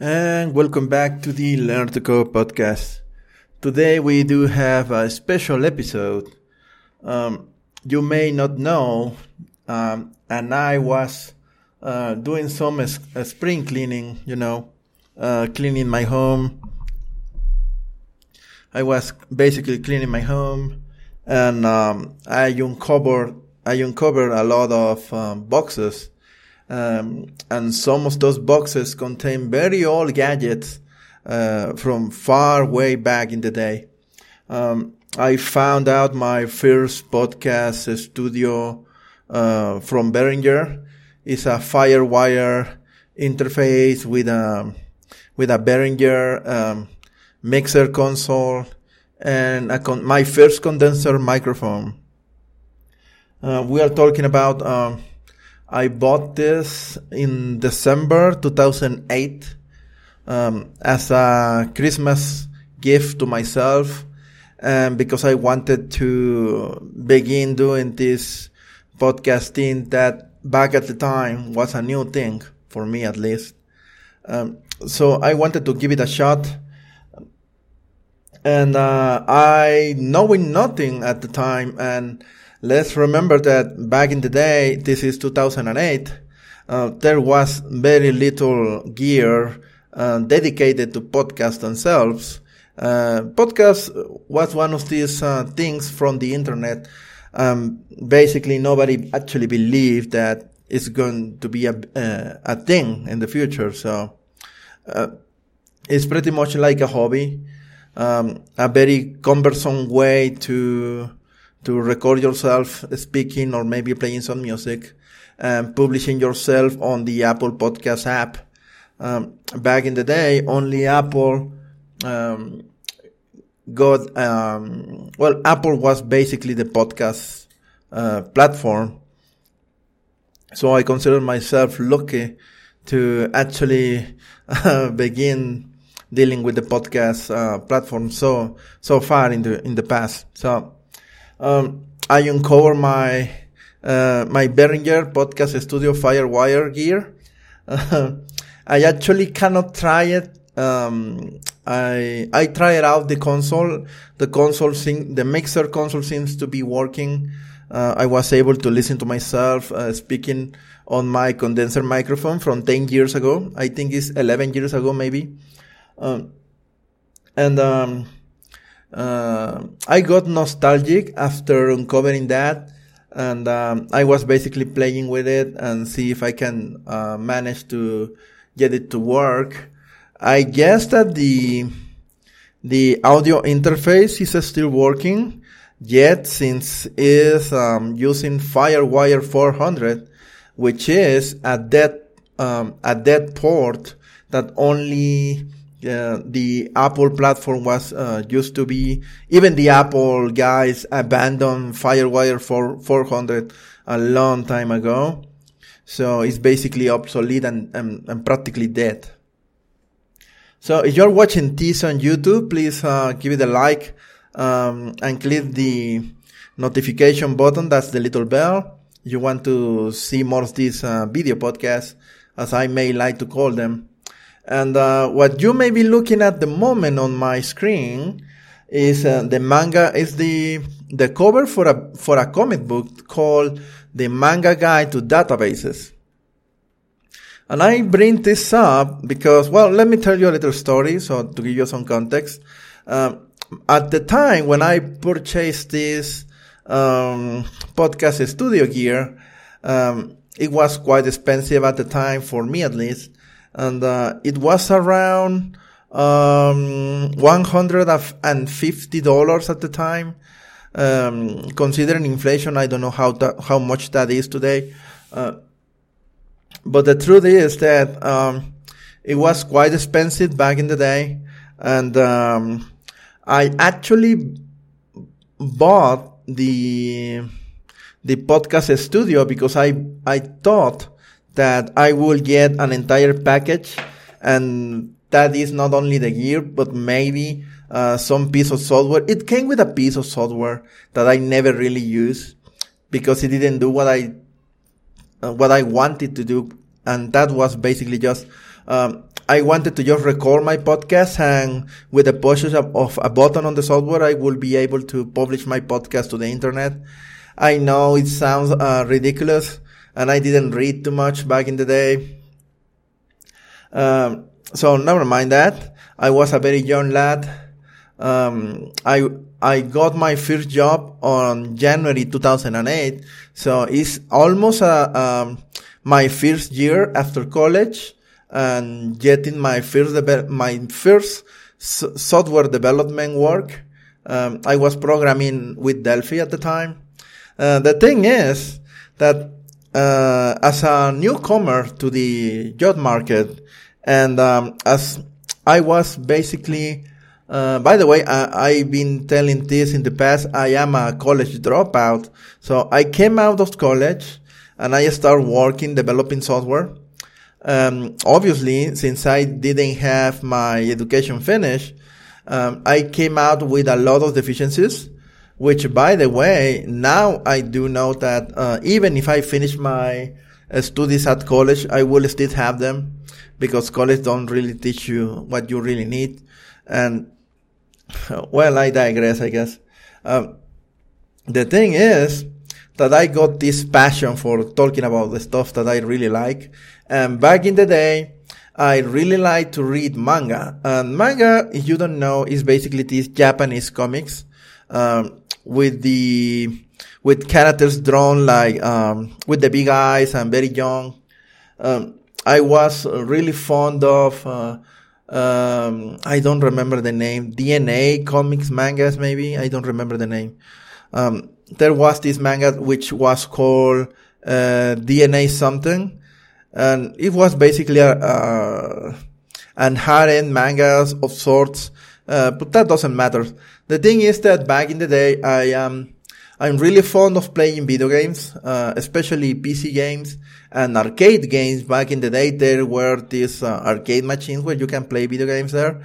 and welcome back to the Learn to Code podcast. Today we do have a special episode. Um, you may not know, um, and I was uh, doing some uh, spring cleaning, you know, uh, cleaning my home. I was basically cleaning my home, and um, I uncovered I uncovered a lot of um, boxes um, and some of those boxes contain very old gadgets uh, from far way back in the day. Um, I found out my first podcast studio uh, from Behringer. is a FireWire interface with a with a Behringer um, mixer console and con- my first condenser microphone. Uh, we are talking about um, I bought this in December 2008 um, as a Christmas gift to myself, and because I wanted to begin doing this podcasting that back at the time was a new thing for me at least. Um, so I wanted to give it a shot. And uh, I knowing nothing at the time and Let's remember that back in the day, this is 2008, uh, there was very little gear uh, dedicated to podcasts themselves. Uh, podcast was one of these uh, things from the internet. Um, basically, nobody actually believed that it's going to be a, uh, a thing in the future. So uh, it's pretty much like a hobby, um, a very cumbersome way to to record yourself speaking or maybe playing some music and publishing yourself on the Apple Podcast app. Um, back in the day, only Apple um, got, um, well, Apple was basically the podcast uh, platform. So I consider myself lucky to actually uh, begin dealing with the podcast uh, platform so so far in the in the past. So um, I uncover my uh, my Behringer podcast studio Firewire gear. Uh, I actually cannot try it. Um, I I tried out the console. The console the mixer console seems to be working. Uh, I was able to listen to myself uh, speaking on my condenser microphone from 10 years ago. I think it's 11 years ago, maybe. Um, and um, uh, I got nostalgic after uncovering that, and um, I was basically playing with it and see if I can uh, manage to get it to work. I guess that the the audio interface is still working, yet since it's um, using FireWire 400, which is a dead um, a dead port that only the Apple platform was uh, used to be. Even the Apple guys abandoned FireWire for 400 a long time ago. So it's basically obsolete and, and, and practically dead. So if you're watching this on YouTube, please uh, give it a like um, and click the notification button. That's the little bell. You want to see more of these uh, video podcasts, as I may like to call them. And uh, what you may be looking at the moment on my screen is uh, the manga is the the cover for a for a comic book called The Manga Guide to Databases. And I bring this up because, well, let me tell you a little story, so to give you some context. Um, at the time when I purchased this um, podcast studio gear, um, it was quite expensive at the time for me at least, and uh, it was around um, one hundred and fifty dollars at the time. Um, considering inflation, I don't know how that, how much that is today. Uh, but the truth is that um, it was quite expensive back in the day, and um, I actually bought the the podcast studio because I I thought that I will get an entire package, and that is not only the gear, but maybe uh, some piece of software. It came with a piece of software that I never really used because it didn't do what I uh, what I wanted to do, and that was basically just um, I wanted to just record my podcast and with the push of, of a button on the software, I will be able to publish my podcast to the internet. I know it sounds uh, ridiculous and I didn't read too much back in the day. Um, so never mind that. I was a very young lad. Um, I, I got my first job on January 2008. So it's almost, uh, um, my first year after college and getting my first my first software development work. Um, I was programming with Delphi at the time. Uh, the thing is that uh, as a newcomer to the job market, and um, as I was basically, uh, by the way, I, I've been telling this in the past. I am a college dropout, so I came out of college and I started working developing software. Um, obviously, since I didn't have my education finished, um, I came out with a lot of deficiencies, which by the way, now I do know that, uh, even if I finish my uh, studies at college, I will still have them because college don't really teach you what you really need. And, well, I digress, I guess. Um, the thing is, that I got this passion for talking about the stuff that I really like. And back in the day, I really like to read manga. And manga, if you don't know, is basically these Japanese comics, um, with the, with characters drawn like, um, with the big eyes and very young. Um, I was really fond of, uh, um, I don't remember the name, DNA comics mangas maybe, I don't remember the name. Um, there was this manga which was called uh, DNA something, and it was basically a, uh, an hard-end manga of sorts. Uh, but that doesn't matter. The thing is that back in the day, I am I'm really fond of playing video games, uh, especially PC games and arcade games. Back in the day, there were these uh, arcade machines where you can play video games there.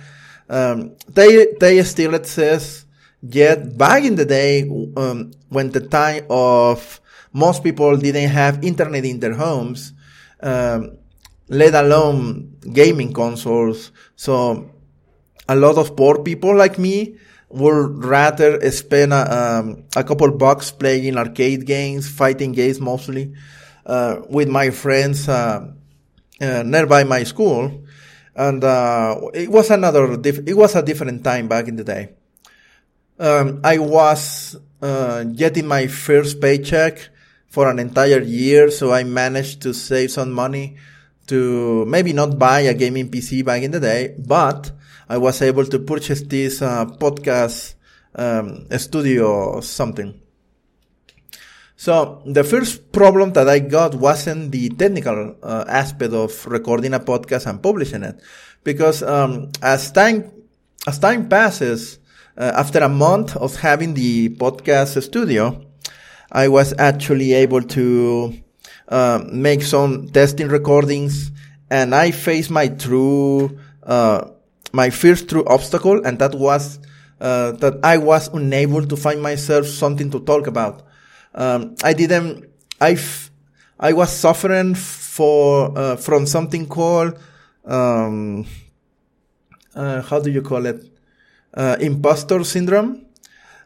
Um, they they still exist. Yet back in the day, um, when the time of most people didn't have internet in their homes, um, let alone gaming consoles. So a lot of poor people like me would rather spend a, um, a couple bucks playing arcade games, fighting games mostly, uh, with my friends, uh, uh, nearby my school. And, uh, it was another, it was a different time back in the day um, I was uh, getting my first paycheck for an entire year, so I managed to save some money to maybe not buy a gaming PC back in the day, but I was able to purchase this uh, podcast um, studio or something. So the first problem that I got wasn't the technical uh, aspect of recording a podcast and publishing it, because um, as time as time passes, uh, after a month of having the podcast studio, I was actually able to uh, make some testing recordings, and I faced my true, uh, my first true obstacle, and that was uh, that I was unable to find myself something to talk about. Um, I didn't. I f- I was suffering for uh, from something called um, uh, how do you call it? uh, imposter syndrome.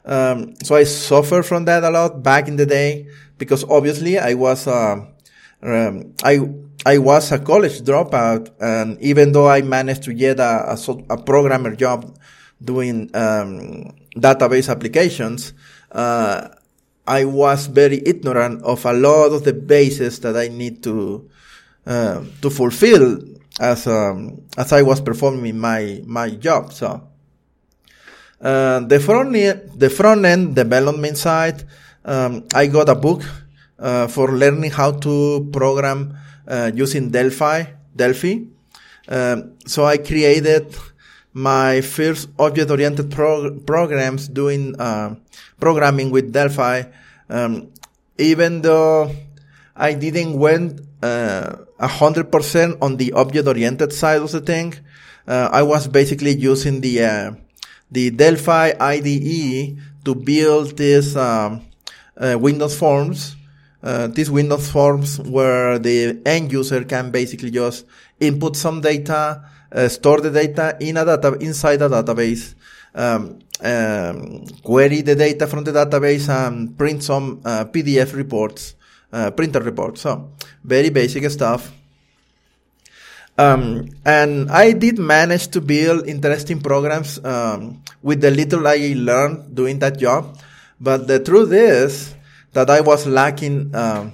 Um, so I suffered from that a lot back in the day because obviously I was, uh, um, I, I was a college dropout and even though I managed to get a, a, a programmer job doing, um, database applications, uh, I was very ignorant of a lot of the bases that I need to, uh, to fulfill as, um, as I was performing my, my job. So, uh, the front end, the front end development side, um, I got a book uh, for learning how to program uh, using Delphi. Delphi. Um, so I created my first object-oriented pro- programs doing uh, programming with Delphi. Um, even though I didn't went uh, a hundred percent on the object-oriented side of the thing, I was basically using the the Delphi IDE to build these um, uh, Windows forms. Uh, these Windows forms where the end user can basically just input some data uh, store the data in a data inside a database, um, um, query the data from the database, and print some uh, PDF reports, uh, printer reports. So very basic stuff. Um, and I did manage to build interesting programs um, with the little I learned doing that job. But the truth is that I was lacking uh,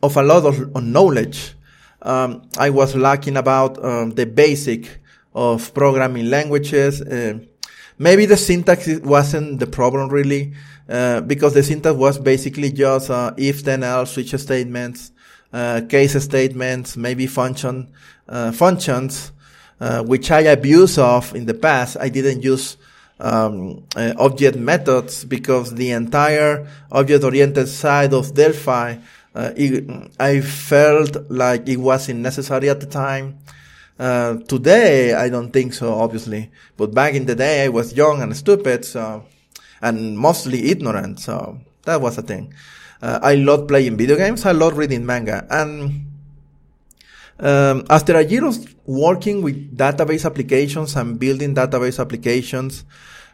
of a lot of, of knowledge. Um, I was lacking about um, the basic of programming languages. Uh, maybe the syntax wasn't the problem really, uh, because the syntax was basically just uh, if then else switch statements uh, case statements, maybe function uh, functions, uh, which I abused of in the past. I didn't use um, uh, object methods because the entire object-oriented side of Delphi, uh, it, I felt like it wasn't necessary at the time. Uh, today, I don't think so, obviously. But back in the day, I was young and stupid, so, and mostly ignorant, so that was a thing. Uh, I love playing video games. I love reading manga. And um, after a year of working with database applications and building database applications,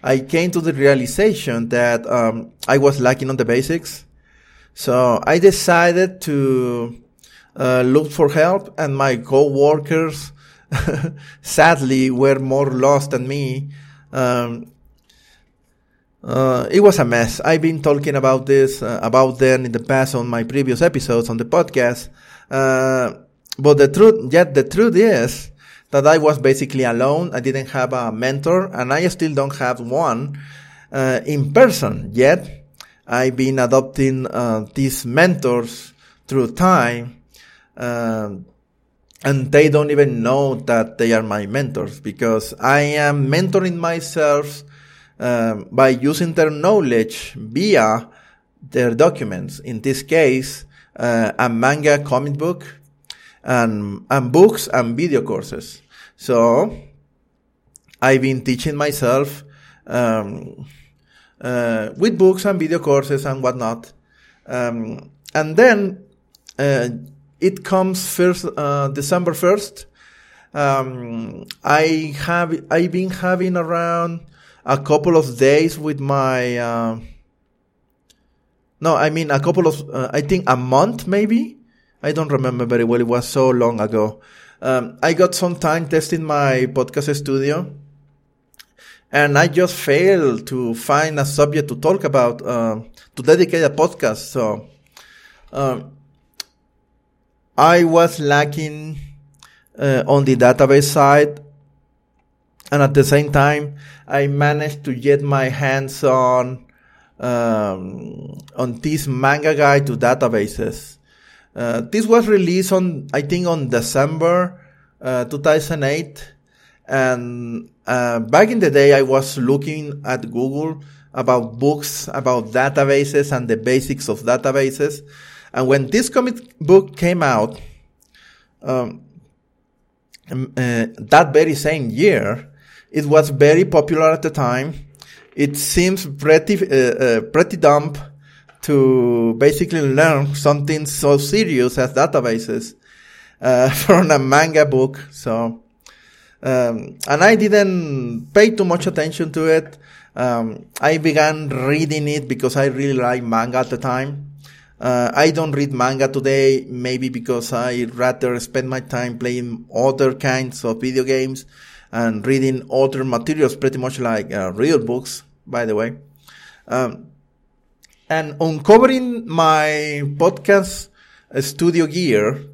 I came to the realization that um, I was lacking on the basics. So I decided to uh, look for help, and my co-workers sadly were more lost than me. Um, uh, it was a mess. I've been talking about this, uh, about them in the past on my previous episodes on the podcast. But the truth, yet the truth is that I was basically alone. I didn't have a mentor and I still don't have one, uh, in person yet. I've been adopting, uh, these mentors through time. Uh, and they don't even know that they are my mentors because I am mentoring myself um, by using their knowledge via their documents. In this case, uh, a manga comic book and, and books and video courses. So I've been teaching myself um, uh, with books and video courses and whatnot. Um, and then uh, it comes first uh, December first. Um, I have I've been having around a couple of days with my. Uh, no, I mean a couple of. Uh, I think a month maybe. I don't remember very well. It was so long ago. Um, I got some time testing my podcast studio, and I just failed to find a subject to talk about uh, to dedicate a podcast. So. Um, I was lacking uh, on the database side and at the same time I managed to get my hands on um, on this manga guide to databases. Uh, this was released on I think on December uh, 2008, and uh, back in the day I was looking at Google about books about databases and the basics of databases, and when this comic book came out. Um, uh, that very same year, it was very popular at the time. It seems pretty, uh, uh, pretty dumb to basically learn something so serious as databases uh, from a manga book. So, um, and I didn't pay too much attention to it. Um, I began reading it because I really like manga at the time. Uh, I don't read manga today, maybe because I rather spend my time playing other kinds of video games and reading other materials pretty much like uh, real books, by the way. Um, and uncovering my podcast studio gear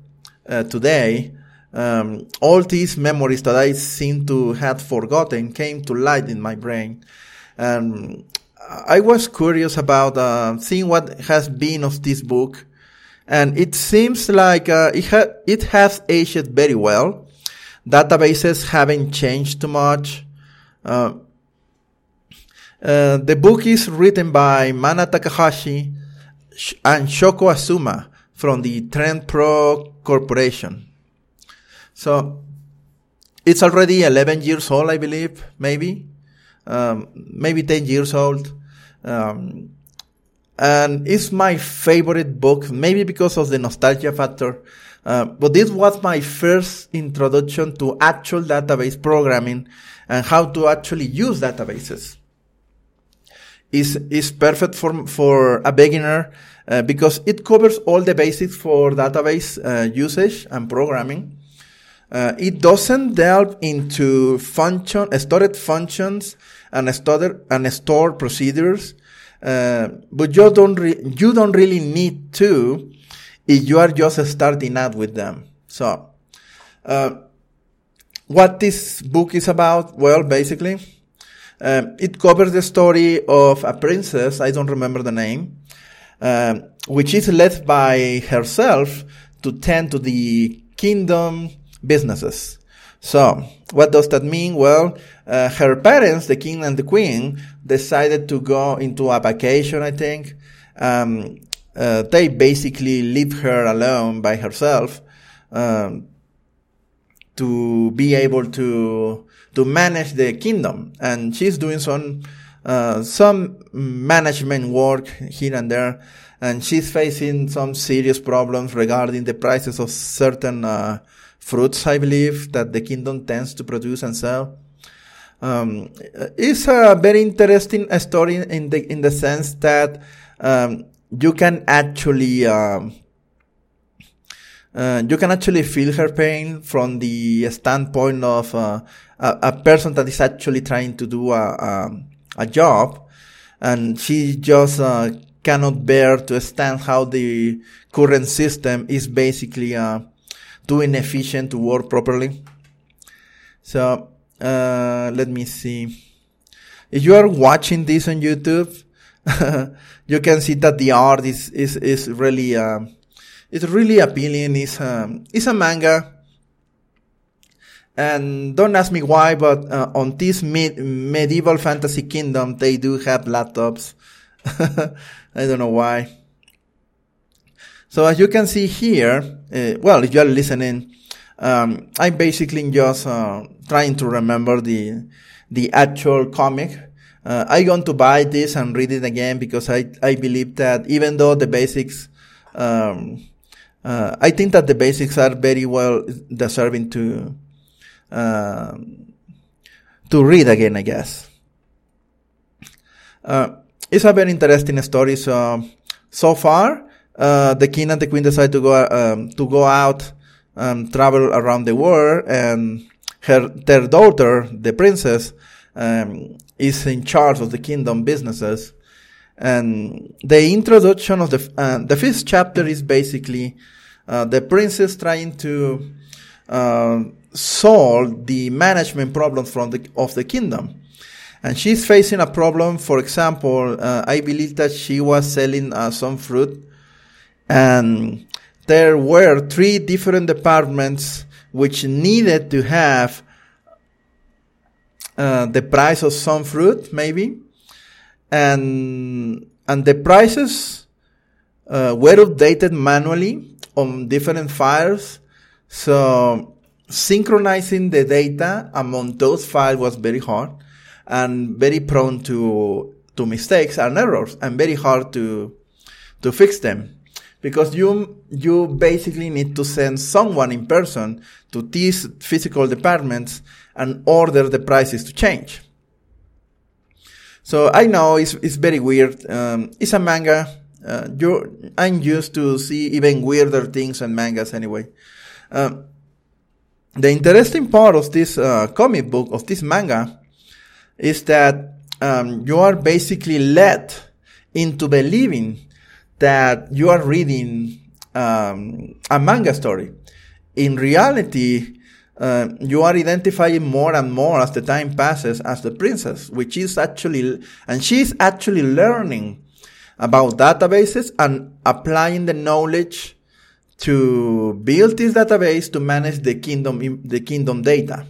uh, today, um, all these memories that I seem to have forgotten came to light in my brain. And I was curious about uh, seeing what has been of this book. And it seems like uh, it, ha- it has aged very well databases haven't changed too much. Uh, uh, the book is written by Mana Takahashi and Shoko Azuma from the Trend Pro Corporation. So it's already 11 years old, I believe, maybe, um, maybe 10 years old. Um, and it's my favorite book, maybe because of the nostalgia factor. Uh, but this was my first introduction to actual database programming and how to actually use databases. Is is perfect for for a beginner uh, because it covers all the basics for database uh, usage and programming. Uh, it doesn't delve into function, stored functions and stored and stored procedures, uh, but you don't you don't really need to if you are just starting out with them. So, uh, what this book is about? Well, basically, um, it covers the story of a princess. I don't remember the name, um, which is led by herself to tend to the kingdom businesses. So, what does that mean? Well, uh, her parents, the king and the queen, decided to go into a vacation, I think. Um, uh, they basically leave her alone by herself um, to be able to to manage the kingdom, and she's doing some uh, some management work here and there, and she's facing some serious problems regarding the prices of certain uh, fruits, I believe, that the kingdom tends to produce and sell. Um, it's a very interesting story in the in the sense that um, you can actually um, uh, you can actually feel her pain from the standpoint of uh, a, a, person that is actually trying to do a, a, a job and she just uh, cannot bear to stand how the current system is basically uh, too inefficient to work properly. So uh, let me see. If you are watching this on YouTube, you can see that the art is is is really uh, it's really appealing. It's um, it's a manga, and don't ask me why, but uh, on this medieval fantasy kingdom, they do have laptops. I don't know why. So as you can see here, uh, well, if you are listening, um, I'm basically just uh, trying to remember the the actual comic uh, I'm going to buy this and read it again because I, I believe that even though the basics, um, uh, I think that the basics are very well deserving to, uh, to read again, I guess. Uh, it's a very interesting story. So, so far, uh, the king and the queen decide to go, um, to go out, and travel around the world and her, their daughter, the princess, um, is in charge of the kingdom businesses. And the introduction of the, uh, the fifth chapter is basically, uh, the princess trying to, uh, solve the management problems from the, of the kingdom. And she's facing a problem, for example, uh, I believe that she was selling uh, some fruit. And there were three different departments which needed to have uh, the price of some fruit, maybe, and and the prices uh, were updated manually on different files. So synchronizing the data among those files was very hard and very prone to to mistakes and errors and very hard to to fix them because you you basically need to send someone in person to these physical departments and order the prices to change. So I know it's, it's very weird. Um, it's a manga. Uh, I'm used to see even weirder things in mangas anyway. Um, the interesting part of this uh, comic book, of this manga, is that um, you are basically led into believing that you are reading um, a manga story. In reality, uh, you are identifying more and more as the time passes as the princess, which is actually, and she's actually learning about databases and applying the knowledge to build this database to manage the kingdom, the kingdom data.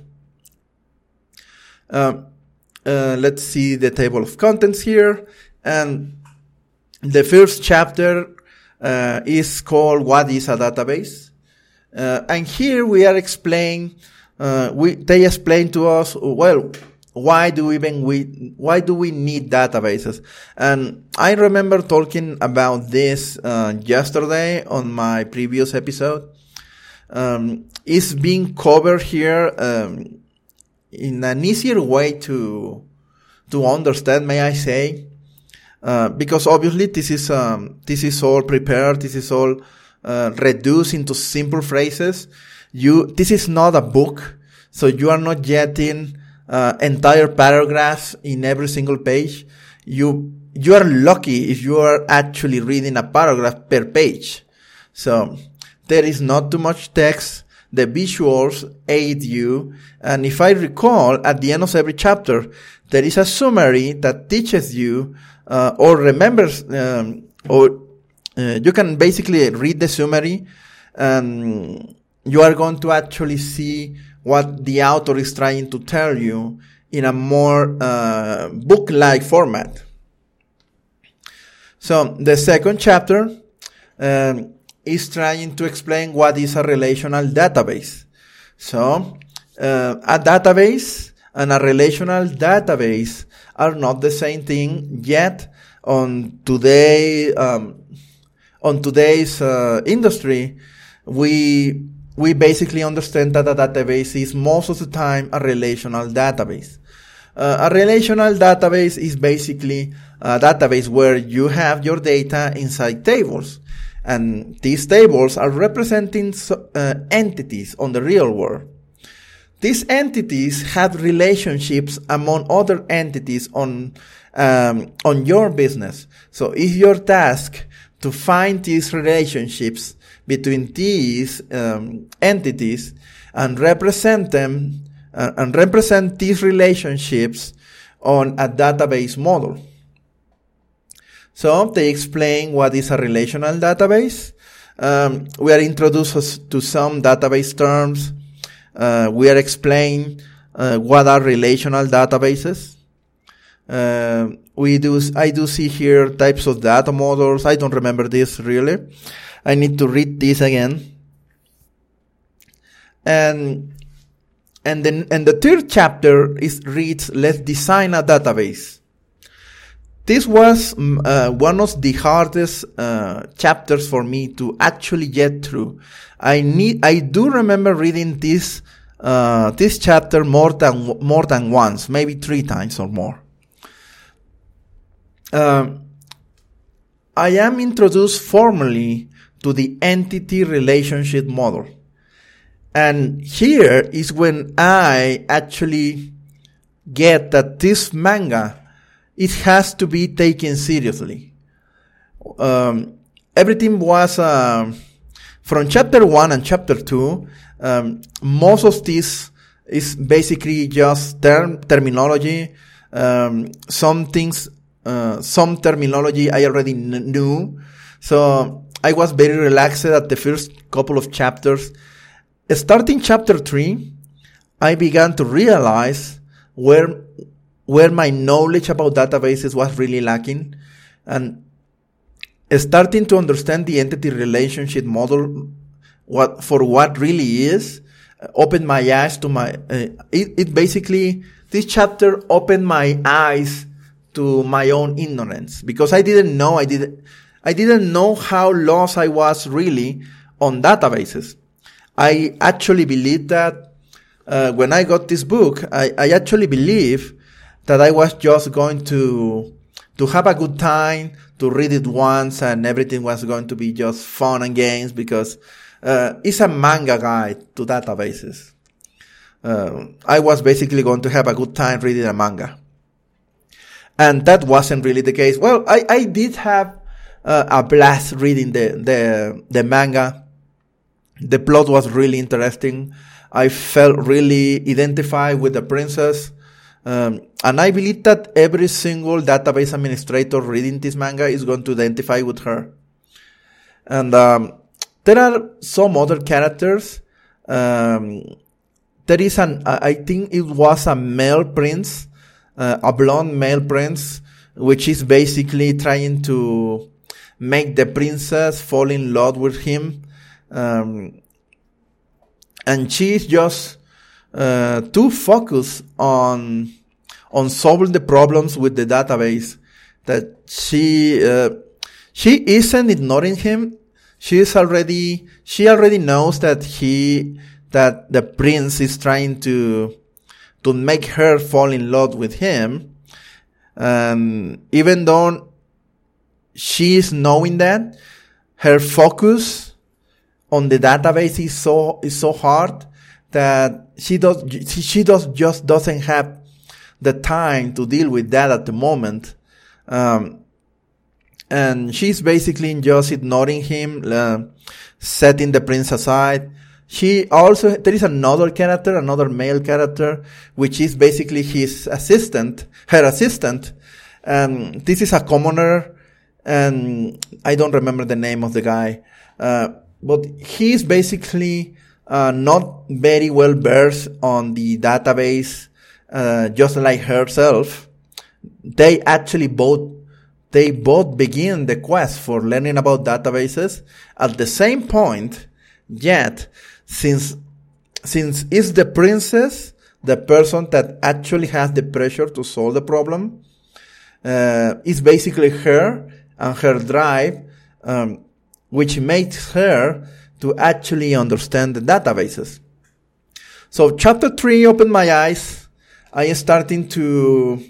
Uh, uh, let's see the table of contents here. And the first chapter uh, is called What is a Database? Uh, and here we are explaining, uh, we, they explain to us, well, why do we even we, why do we need databases? And I remember talking about this, uh, yesterday on my previous episode. um, is being covered here um, in an easier way to to understand, may I say? Uh, because obviously this is um, this is all prepared. This is all uh, reduced into simple phrases. You this is not a book, so you are not getting uh, entire paragraphs in every single page. You you are lucky if you are actually reading a paragraph per page. So there is not too much text. The visuals aid you. And if I recall, at the end of every chapter, there is a summary that teaches you uh, or remembers, um, or uh, you can basically read the summary and you are going to actually see what the author is trying to tell you in a more uh, book-like format. So the second chapter um, is trying to explain what is a relational database. So uh, a database and a relational database are not the same thing yet on today um, on today's uh, industry we we basically understand that a database is most of the time a relational database. Uh, a relational database is basically a database where you have your data inside tables. And these tables are representing uh, entities on the real world. These entities have relationships among other entities on um, on your business. So it's your task to find these relationships between these um, entities and represent them uh, and represent these relationships on a database model. So they explain what is a relational database. Um, we are introduced to some database terms uh, we are explaining uh, what are relational databases. Uh, we do, I do see here types of data models. I don't remember this really. I need to read this again. And, and then, and the third chapter is reads, let's design a database. This was mm, uh, one of the hardest uh, chapters for me to actually get through. I need, I do remember reading this, uh, this chapter more than, more than once, maybe three times or more. Um, I am introduced formally to the entity relationship model. And here is when I actually get that this manga, it has to be taken seriously. Um, everything was, uh, from chapter one and chapter two, um, most of this is basically just term terminology. Um, some things, uh, some terminology I already kn- knew. So I was very relaxed at the first couple of chapters. Starting chapter three, I began to realize where where my knowledge about databases was really lacking, and starting to understand the entity relationship model, what for what really is, uh, opened my eyes to my. Uh, it, it basically this chapter opened my eyes to my own ignorance because I didn't know I didn't I didn't know how lost I was really on databases. I actually believed that uh, when I got this book, I, I actually believe that I was just going to to have a good time, to read it once and everything was going to be just fun and games because uh, it's a manga guide to databases. Uh, I was basically going to have a good time reading a manga. And that wasn't really the case. Well, I, I did have uh, a blast reading the, the, the manga. The plot was really interesting. I felt really identified with the princess. Um, and I believe that every single database administrator reading this manga is going to identify with her. And um, there are some other characters. Um, there is an, I think it was a male prince, uh, a blonde male prince, which is basically trying to make the princess fall in love with him. Um, and she's just uh, too focused on on solving the problems with the database that she uh, she isn't ignoring him she is already, she already knows that he, that the prince is trying to, to make her fall in love with him. And even though she is knowing that, her focus on the database is so, is so hard that she does, she, she does, just doesn't have the time to deal with that at the moment. Um, and she's basically just ignoring him, uh, setting the prince aside. She also, there is another character, another male character, which is basically his assistant, her assistant. And this is a commoner, and I don't remember the name of the guy. Uh, but he's basically, uh, not very well versed on the database, uh, just like herself. They actually both they both begin the quest for learning about databases at the same point, yet since, since is the princess the person that actually has the pressure to solve the problem, uh, it's basically her and her drive, um, which makes her to actually understand the databases. So chapter three opened my eyes. I starting to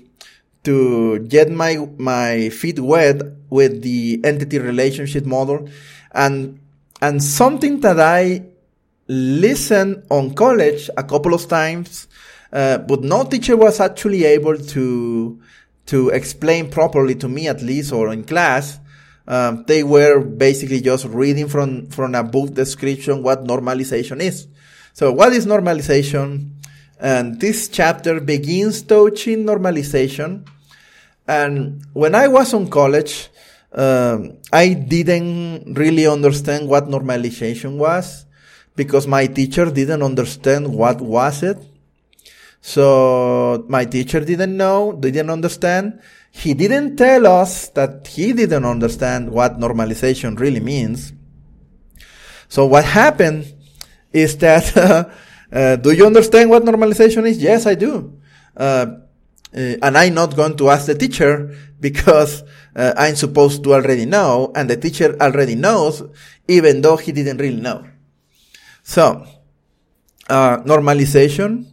to get my my feet wet with the entity relationship model and and something that I listened on college a couple of times uh, but no teacher was actually able to to explain properly to me at least or in class. Um, they were basically just reading from from a book description what normalization is. So what is normalization? And this chapter begins touching normalization. And when I was on college, um, I didn't really understand what normalization was because my teacher didn't understand what was it. So my teacher didn't know, didn't understand. He didn't tell us that he didn't understand what normalization really means. So what happened is that, uh, do you understand what normalization is? Yes, I do. Uh, uh, and I'm not going to ask the teacher because uh, I'm supposed to already know, and the teacher already knows, even though he didn't really know. So, uh, normalization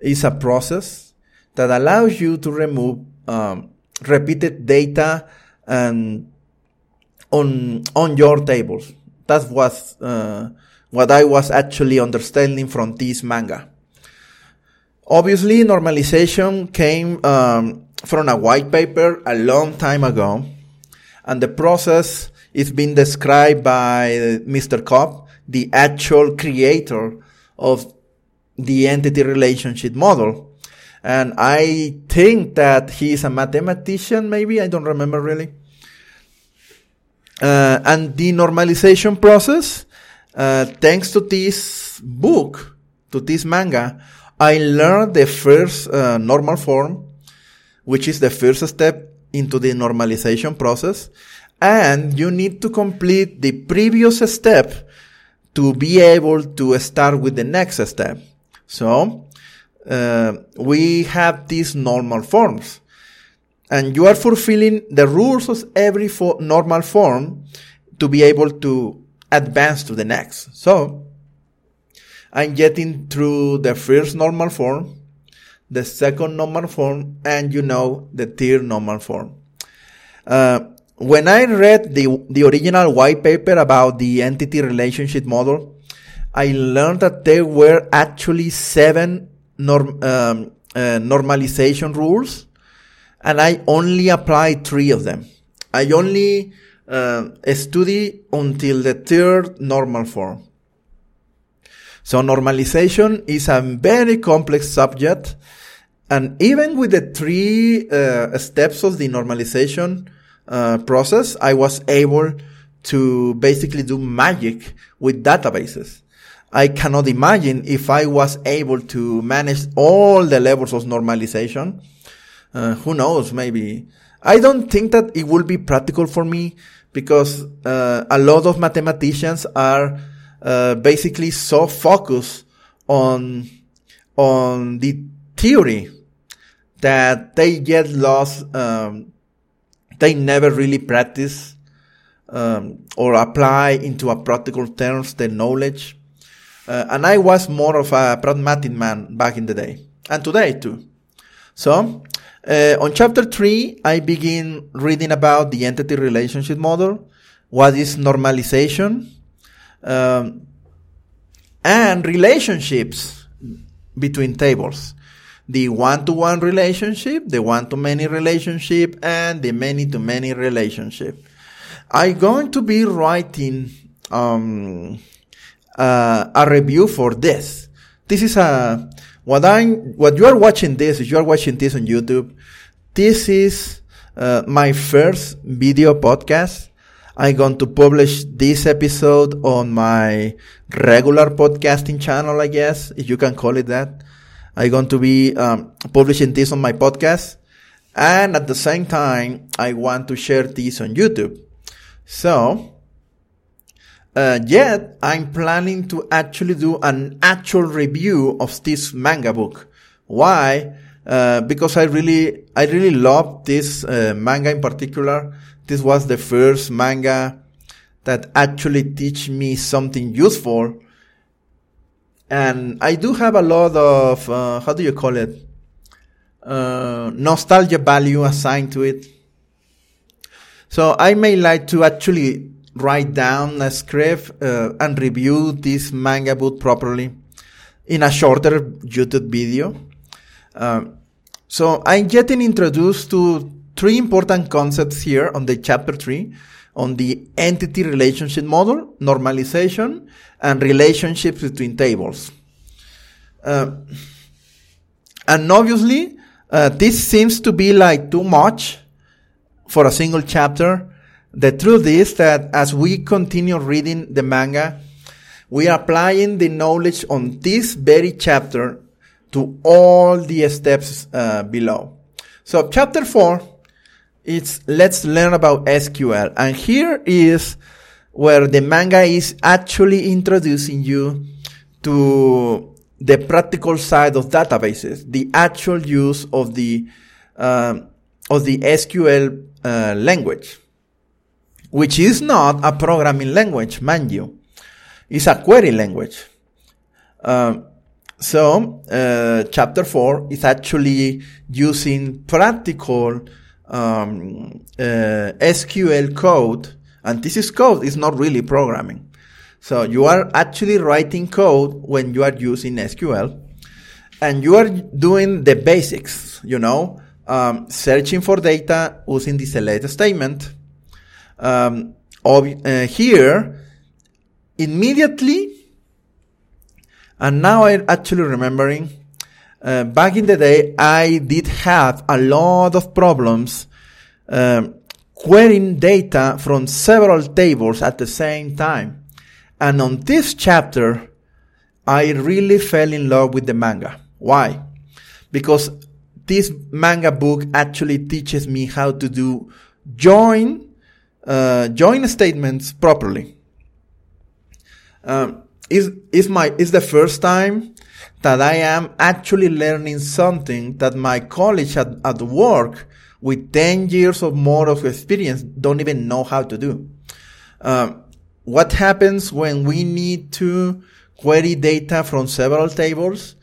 is a process that allows you to remove um, repeated data and on on your tables. That was uh, what I was actually understanding from this manga. Obviously, normalization came um, from a white paper a long time ago, and the process is being described by Mr. Codd, the actual creator of the entity relationship model. And I think that he is a mathematician, maybe, I don't remember really. Uh, and the normalization process, uh, thanks to this book, to this manga, I learned the first uh, normal form, which is the first step into the normalization process. And you need to complete the previous step to be able to start with the next step. So, uh, we have these normal forms. And you are fulfilling the rules of every fo- normal form to be able to advance to the next. So, I'm getting through the first normal form, the second normal form, and you know, the third normal form. Uh, when I read the, the original white paper about the entity relationship model, I learned that there were actually seven norm, um, uh, normalization rules, and I only applied three of them. I only uh, study until the third normal form. So normalization is a very complex subject. And even with the three uh, steps of the normalization uh, process, I was able to basically do magic with databases. I cannot imagine if I was able to manage all the levels of normalization. Uh, who knows? Maybe I don't think that it will be practical for me because uh, a lot of mathematicians are uh, basically so focused on on the theory that they get lost. Um, they never really practice um, or apply into a practical terms the knowledge. Uh, and I was more of a pragmatic man back in the day, and today too. So, uh, on chapter three, I begin reading about the entity relationship model, what is normalization, um, and relationships between tables. The one-to-one relationship, the one-to-many relationship, and the many-to-many relationship. I'm going to be writing um, uh, a review for this. This is a what I'm what you are watching this. If you are watching this on YouTube, this is uh, my first video podcast. I'm going to publish this episode on my regular podcasting channel, I guess, if you can call it that. I'm going to be um, publishing this on my podcast. And at the same time, I want to share this on YouTube. So, uh, yet I'm planning to actually do an actual review of this manga book. Why? Uh, because I really, I really love this uh, manga in particular. This was the first manga that actually teach me something useful. And I do have a lot of, uh, how do you call it? Uh, nostalgia value assigned to it. So I may like to actually write down a script uh, and review this manga book properly in a shorter YouTube video. Um, so I'm getting introduced to three important concepts here on the chapter three on the entity relationship model, normalization, and relationships between tables. Uh, and obviously, uh, this seems to be like too much for a single chapter. The truth is that as we continue reading the manga, we are applying the knowledge on this very chapter to all the steps uh, below. So chapter four, it's let's learn about SQL. And here is where the manga is actually introducing you to the practical side of databases, the actual use of the uh, of the SQL uh, language, which is not a programming language, mind you. It's a query language. Uh, so, uh, chapter four is actually using practical um, uh, SQL code, and this is code, it's not really programming. So you are actually writing code when you are using SQL, and you are doing the basics, you know, um, searching for data using the select statement. Um, uh, here, immediately, and now I'm actually remembering, uh, back in the day, I did have a lot of problems um, querying data from several tables at the same time. And on this chapter, I really fell in love with the manga. Why? Because this manga book actually teaches me how to do join uh, join statements properly. Um, is is my is the first time that I am actually learning something that my colleagues at, at work with 10 years or more of experience don't even know how to do. Um, what happens when we need to query data from several tables?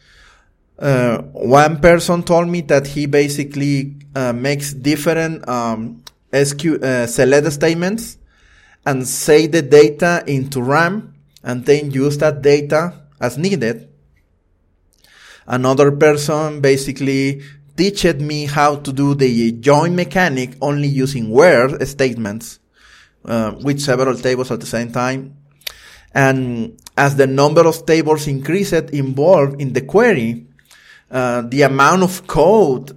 Uh, one person told me that he basically uh, makes different um, SQ uh, select statements and save the data into RAM and then use that data as needed. Another person basically teached me how to do the join mechanic only using where statements uh, with several tables at the same time. And as the number of tables increased involved in the query, uh, the amount of code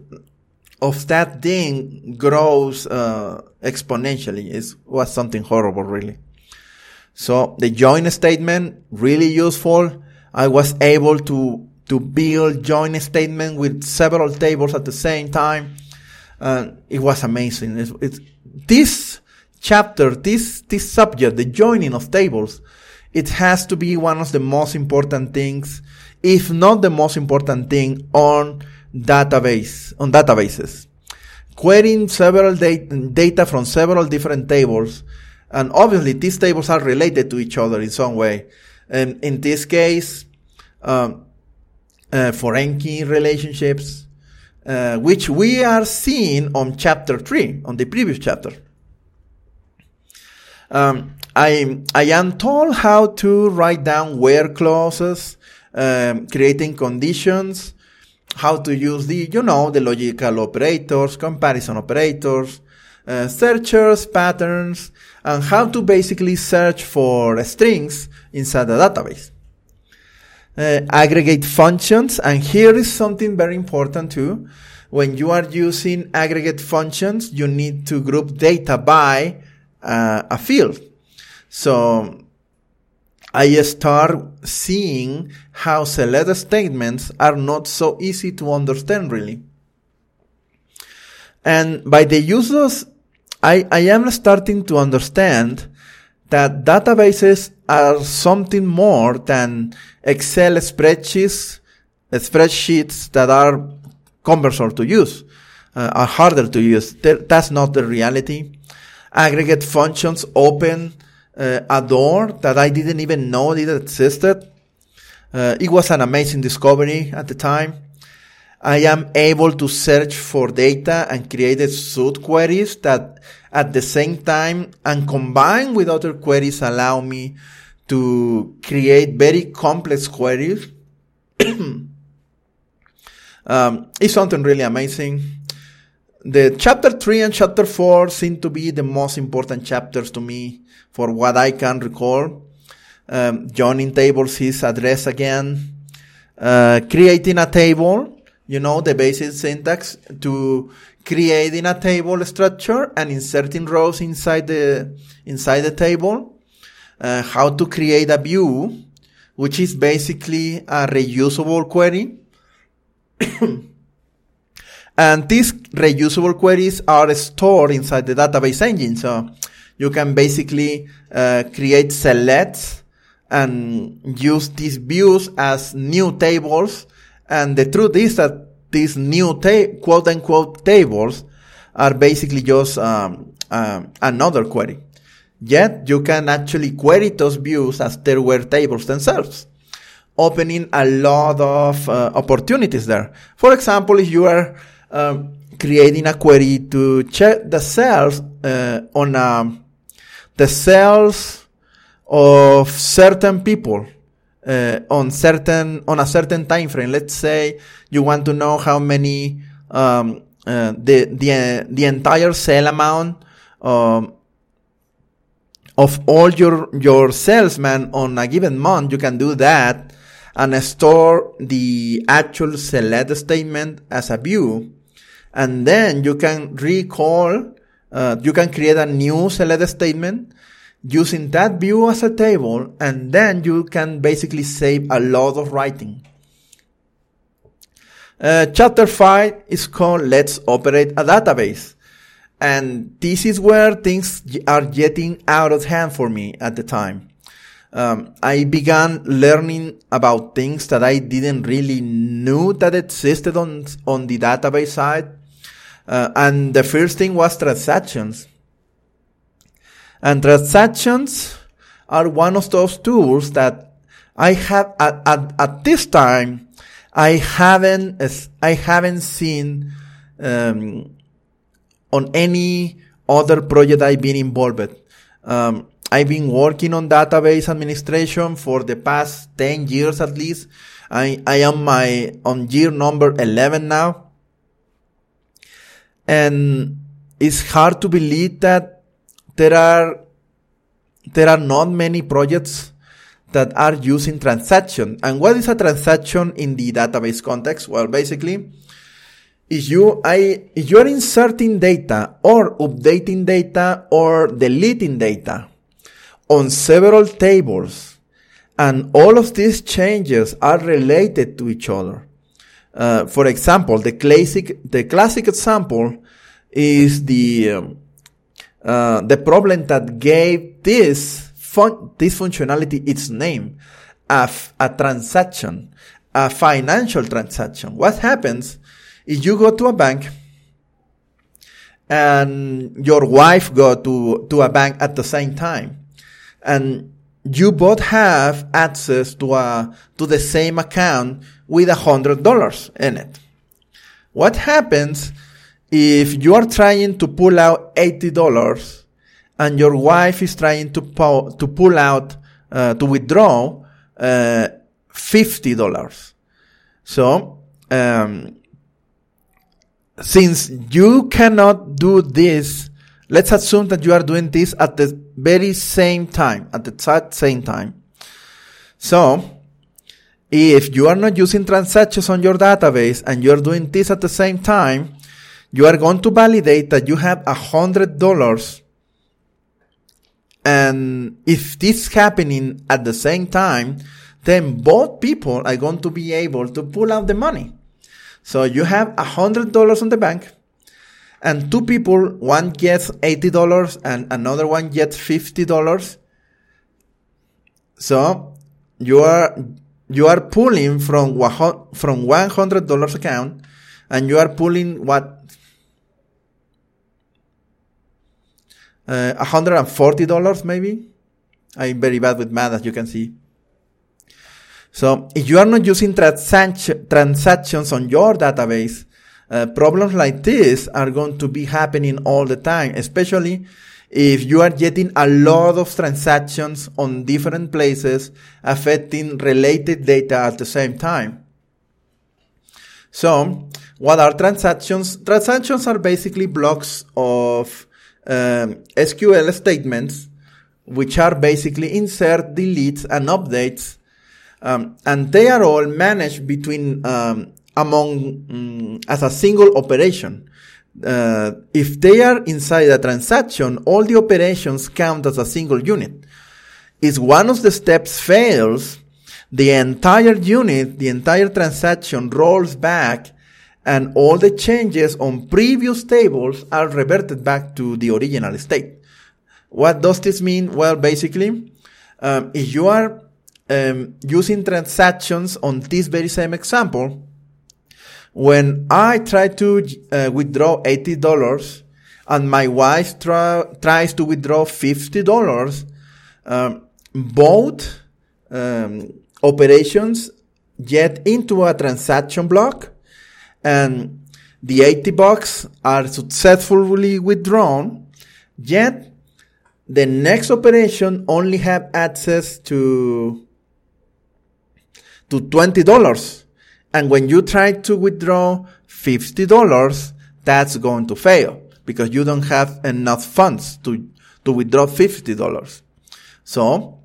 of that thing grows uh, exponentially. It was something horrible, really. So the join statement really useful. I was able to to build join statement with several tables at the same time. Uh, it was amazing. It's, it's, this chapter, this this subject, the joining of tables, it has to be one of the most important things if not the most important thing on database, on databases. Querying several data from several different tables, And obviously these tables are related to each other in some way. And in this case, um, uh, foreign key relationships, uh, which we are seeing on chapter three, on the previous chapter. Um, I, I am told how to write down where clauses, um, creating conditions, how to use the, you know, the logical operators, comparison operators, uh, searchers, patterns, and how to basically search for strings inside the database. Uh, aggregate functions, and here is something very important too. When you are using aggregate functions, you need to group data by uh, a field. So I start seeing how select statements are not so easy to understand really. And by the use of, I, I am starting to understand that databases are something more than Excel spreadsheets, spreadsheets that are cumbersome to use, uh, are harder to use. That's not the reality. Aggregate functions open uh, a door that I didn't even know it existed. Uh, it was an amazing discovery at the time. I am able to search for data and create sub queries that at the same time and combined with other queries allow me to create very complex queries. um, it's something really amazing. The chapter three and chapter four seem to be the most important chapters to me for what I can recall. Um, joining tables is addressed again. Uh, creating a table, you know, the basic syntax to creating a table structure and inserting rows inside the, inside the table. Uh, how to create a view, which is basically a reusable query. and these reusable queries are stored inside the database engine. So you can basically uh, create selects and use these views as new tables. And the truth is that these new quote unquote tables are basically just um, uh, another query. Yet you can actually query those views as there were tables themselves, opening a lot of uh, opportunities there. For example, if you are um, creating a query to check the cells uh, on a the cells of certain people uh, on certain on a certain time frame. Let's say you want to know how many um, uh, the the the entire cell amount um, of all your your salesmen on a given month. You can do that and store the actual select statement as a view, and then you can recall uh, you can create a new select statement using that view as a table, and then you can basically save a lot of writing. Uh, chapter 5 is called Let's Operate a Database. And this is where things are getting out of hand for me at the time. Um, I began learning about things that I didn't really knew that existed on, on the database side. Uh, and the first thing was transactions. And transactions are one of those tools that I have at, at, at this time, I haven't, I haven't seen, um, on any other project I've been involved. Um, I've been working on database administration for the past 10 years at least. I, I am my, on year number 11 now. And it's hard to believe that there are, there are not many projects that are using transaction. And what is a transaction in the database context? Well, basically, if you, I, if you are inserting data or updating data or deleting data on several tables, and all of these changes are related to each other. Uh, for example, the classic, the classic example is the, um, uh, the problem that gave this fun, this functionality its name, a, a transaction, a financial transaction. What happens if you go to a bank and your wife go to, to a bank at the same time. And you both have access to a, to the same account with a hundred dollars in it. What happens if you are trying to pull out eighty dollars and your wife is trying to pull, to pull out, uh, to withdraw, uh, fifty dollars? So, um, since you cannot do this, let's assume that you are doing this at the very same time, at the exact same time. So, if you are not using transactions on your database and you're doing this at the same time, you are going to validate that you have a hundred dollars. And if this is happening at the same time, then both people are going to be able to pull out the money. So you have a hundred dollars on the bank and two people, one gets $80 and another one gets $50. So you are, you are pulling from, from $100 account and you are pulling what? Uh, $140 maybe? I'm very bad with math as you can see. So if you are not using transactions on your database, uh, problems like this are going to be happening all the time, especially if you are getting a lot of transactions on different places affecting related data at the same time. So, what are transactions? Transactions are basically blocks of um, SQL statements, which are basically insert, deletes, and updates um, and they are all managed between um, among um, as a single operation. Uh, if they are inside a transaction, all the operations count as a single unit. If one of the steps fails, the entire unit, the entire transaction rolls back and all the changes on previous tables are reverted back to the original state. What does this mean? Well, basically, um, if you are um, using transactions on this very same example, when I try to uh, withdraw $80 and my wife tries to withdraw $50, um, both um, operations get into a transaction block and the 80 bucks are successfully withdrawn, yet the next operation only have access to to $20. And when you try to withdraw $50, that's going to fail because you don't have enough funds to, to withdraw $50. So,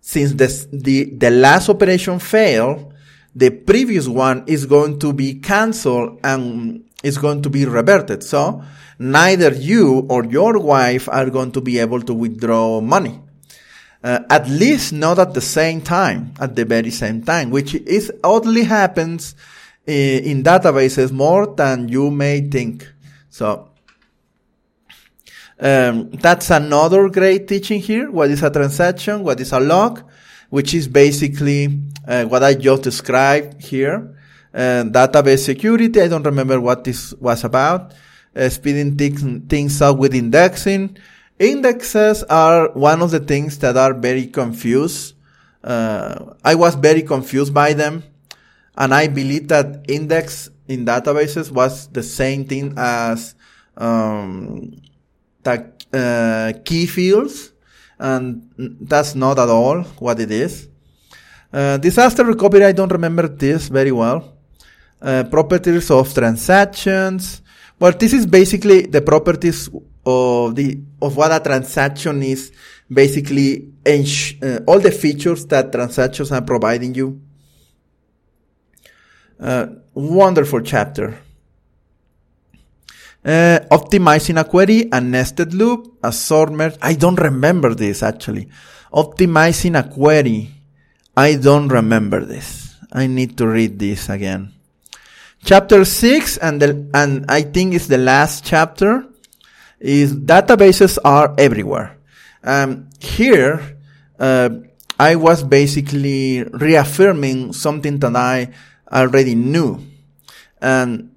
since this, the, the last operation failed, the previous one is going to be canceled and is going to be reverted. So, neither you or your wife are going to be able to withdraw money uh, at least not at the same time, at the very same time, which is oddly happens in, uh, in databases more than you may think. So, um, that's another great teaching here. What is a transaction? What is a log? Which is basically uh, what I just described here. Uh, database security. I don't remember what this was about. Uh, speeding things, things up with indexing. Indexes are one of the things that are very confused. Uh, I was very confused by them. And I believe that index in databases was the same thing as, um, the, uh, key fields. And that's not at all what it is. Uh, disaster recovery, I don't remember this very well. Uh, properties of transactions. Well, this is basically the properties of the of what a transaction is basically uh, all the features that transactions are providing you uh, wonderful chapter uh, optimizing a query a nested loop a sort merge. I don't remember this actually. Optimizing a query. I don't remember this. I need to read this again. Chapter 6 and the, and i think it's the last chapter is databases are everywhere. Um, here, uh, I was basically reaffirming something that I already knew. And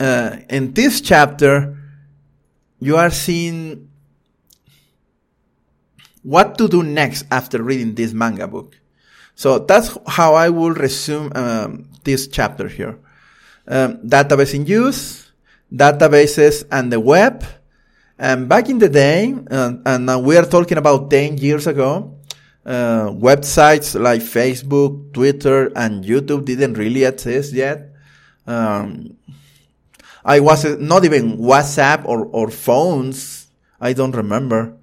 uh, in this chapter, you are seeing what to do next after reading this manga book. So that's how I will resume um, this chapter here. Um, database in use, databases and the web. And back in the day, and we are talking about 10 years ago, uh, websites like Facebook, Twitter, and YouTube didn't really exist yet. Um, I was not even WhatsApp or, or phones. I don't remember.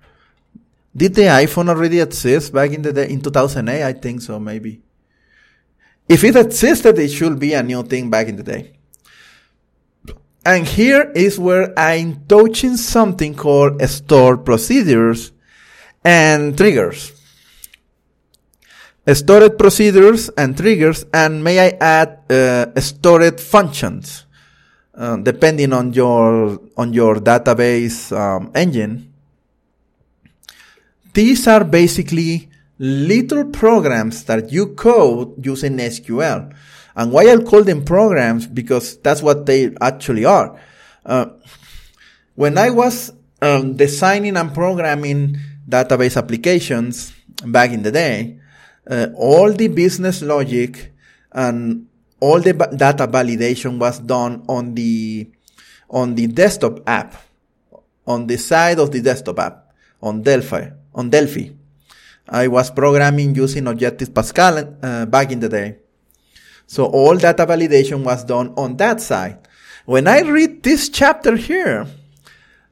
Did the iPhone already exist back in the day, in 2008? I think so, maybe. If it existed, it should be a new thing back in the day. And here is where I'm touching something called stored procedures and triggers. Stored procedures and triggers, and may I add, uh, stored functions, uh, depending on your, on your database, um, engine. These are basically little programs that you code using SQL. And why I call them programs? Because that's what they actually are. Uh, when I was um, designing and programming database applications back in the day, uh, all the business logic and all the data validation was done on the on the desktop app, on the side of the desktop app, on Delphi on Delphi. I was programming using Objective Pascal uh, back in the day. So all data validation was done on that side. When I read this chapter here,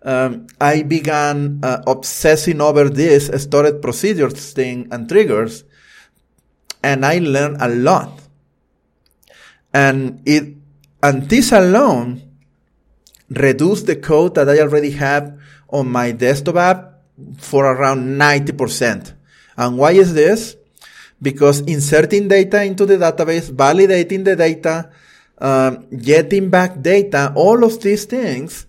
um, I began uh, obsessing over this stored procedures thing and triggers, and I learned a lot. And it, and this alone reduced the code that I already have on my desktop app for around 90%. And why is this? Because inserting data into the database, validating the data, um, getting back data, all of these things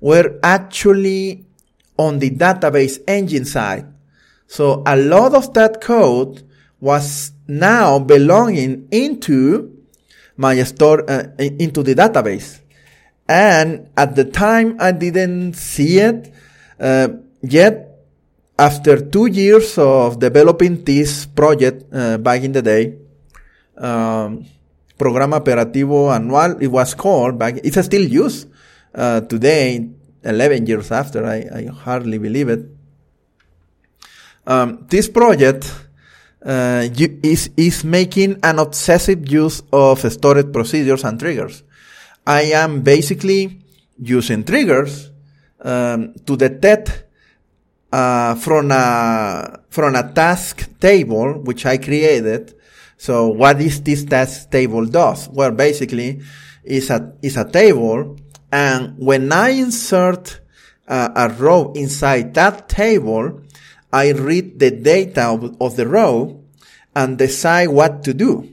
were actually on the database engine side. So a lot of that code was now belonging into my store, uh, into the database. And at the time I didn't see it, uh, yet after two years of developing this project uh, back in the day, um, Programa Operativo Anual, it was called back, it's still used uh, today, 11 years after, I, I hardly believe it. Um, this project uh, is, is making an obsessive use of stored procedures and triggers. I am basically using triggers um, to detect uh, from a from a task table which I created. So what is this task table does? Well, basically, is a is a table, and when I insert uh, a row inside that table, I read the data of, the row and decide what to do.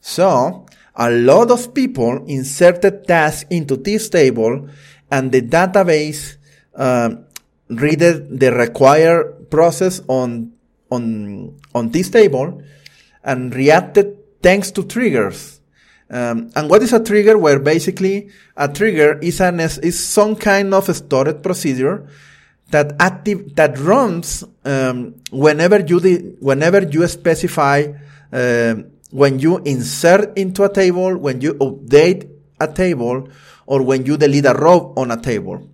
So a lot of people inserted tasks into this table, and the database uh, read the required process on on on this table and reacted thanks to triggers. Um, and what is a trigger? Where basically a trigger is an is some kind of stored procedure that active that runs um, whenever you whenever you specify uh, when you insert into a table, when you update a table, or when you delete a row on a table.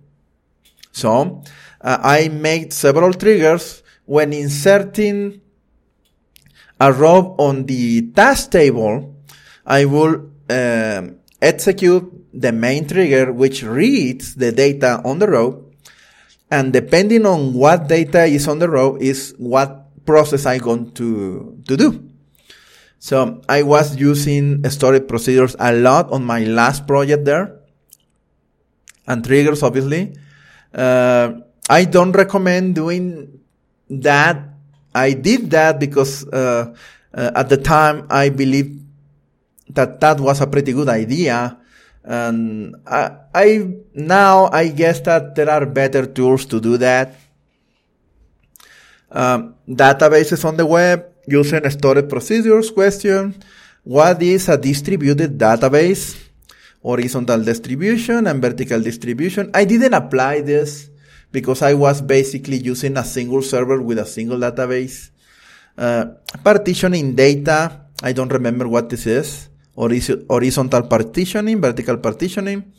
So uh, I made several triggers when inserting a row on the task table. I will uh, execute the main trigger, which reads the data on the row. And depending on what data is on the row is what process I'm going to, to do. So I was using stored procedures a lot on my last project there and triggers, obviously. Uh, I don't recommend doing that. I did that because uh, uh, at the time I believed that that was a pretty good idea. And I, I now I guess that there are better tools to do that. Um, databases on the web using stored procedures question. What is a distributed database? Horizontal distribution and vertical distribution. I didn't apply this because I was basically using a single server with a single database. Uh, partitioning data, I don't remember what this is. Horizontal partitioning, vertical partitioning.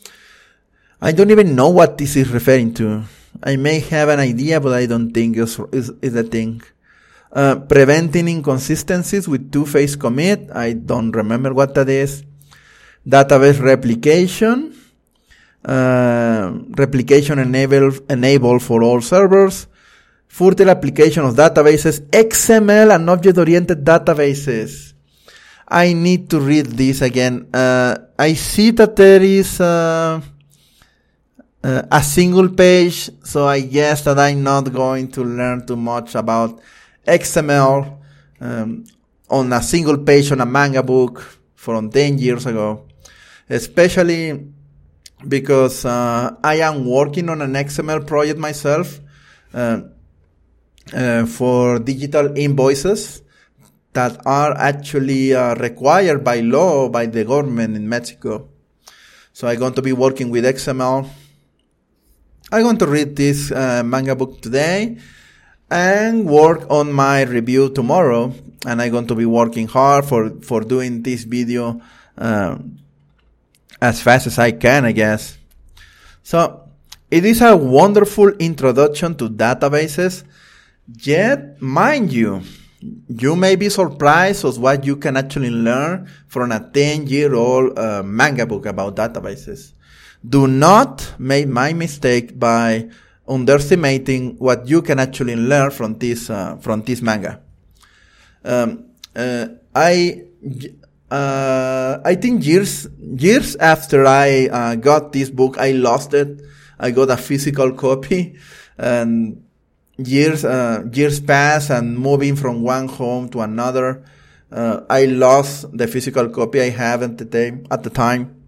I don't even know what this is referring to. I may have an idea, but I don't think it's, is the thing. Uh, preventing inconsistencies with two-phase commit. I don't remember what that is. Database replication. Uh, replication enable, enable for all servers. Further application of databases. XML and object-oriented databases. I need to read this again. Uh, I see that there is, uh, uh, a single page. So I guess that I'm not going to learn too much about XML um, on a single page on a manga book from 10 years ago, especially because uh, I am working on an XML project myself uh, uh, for digital invoices that are actually uh, required by law by the government in Mexico. So I'm going to be working with XML I'm going to read this uh, manga book today and work on my review tomorrow. And I'm going to be working hard for, for doing this video uh, as fast as I can, I guess. So it is a wonderful introduction to databases. Yet, mind you, you may be surprised of what you can actually learn from a 10 year old uh, manga book about databases. Do not make my mistake by underestimating what you can actually learn from this uh, from this manga. Um, uh, I uh, I think years years after I uh, got this book, I lost it. I got a physical copy, and years uh, years pass, and moving from one home to another, uh, I lost the physical copy I have at the time. At the time,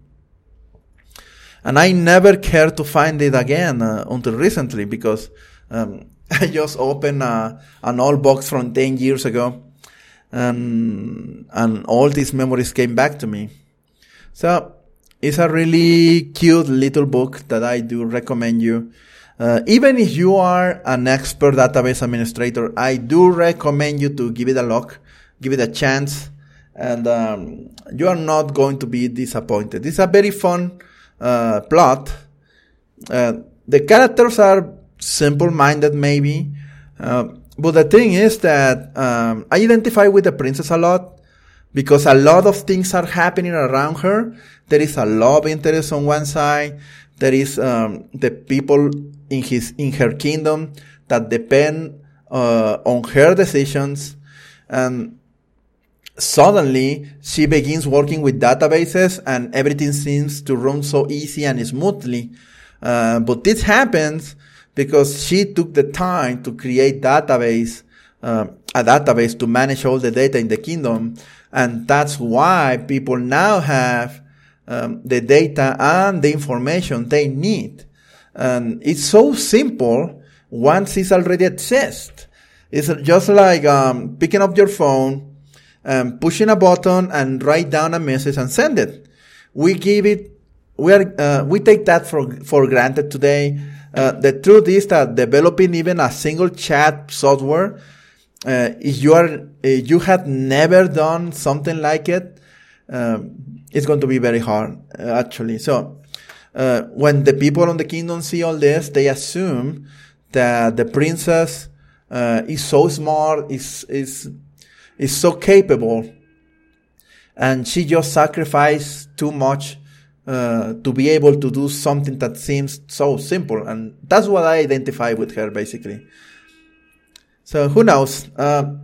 and I never cared to find it again uh, until recently because um, I just opened uh, an old box from 10 years ago and, and all these memories came back to me. So it's a really cute little book that I do recommend you. Uh, even if you are an expert database administrator, I do recommend you to give it a look, give it a chance, and um, you are not going to be disappointed. It's a very fun uh, plot. Uh, the characters are simple-minded, maybe, uh, but the thing is that um, I identify with the princess a lot because a lot of things are happening around her. There is a love interest on one side. There is um, the people in his in her kingdom that depend uh, on her decisions, and suddenly she begins working with databases and everything seems to run so easy and smoothly. Uh, but this happens because she took the time to create database, uh, a database to manage all the data in the kingdom. And that's why people now have um, the data and the information they need. And it's so simple once it's already exists. It's just like um, picking up your phone, and pushing a button and write down a message and send it. We give it, we are, uh, we take that for, for granted today. Uh, the truth is that developing even a single chat software, uh, if you are, if you had never done something like it, um, it's going to be very hard, uh, actually. So, uh, when the people on the kingdom see all this, they assume that the princess, uh, is so smart, is, is is so capable. And she just sacrificed too much uh, to be able to do something that seems so simple. And that's what i identify with her basically. So who knows? Uh,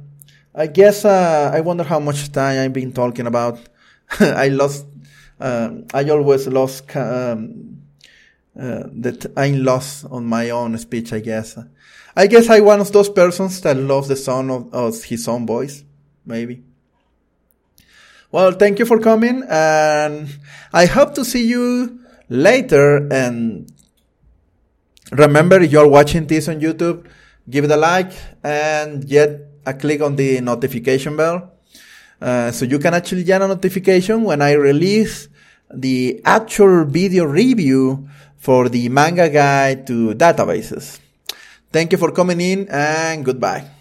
i guess uh, i wonder how much time i've been talking about. I lost uh, i always lost um, uh, that i'm lost on my own speech i guess i guess i'm one of those persons that loves the sound of, of his own voice maybe. Well, thank you for coming and I hope to see you later and remember you're watching this on YouTube, give it a like and get a click on the notification bell. Uh, so you can actually get a notification when I release the actual video review for the manga guide to databases. Thank you for coming in and goodbye.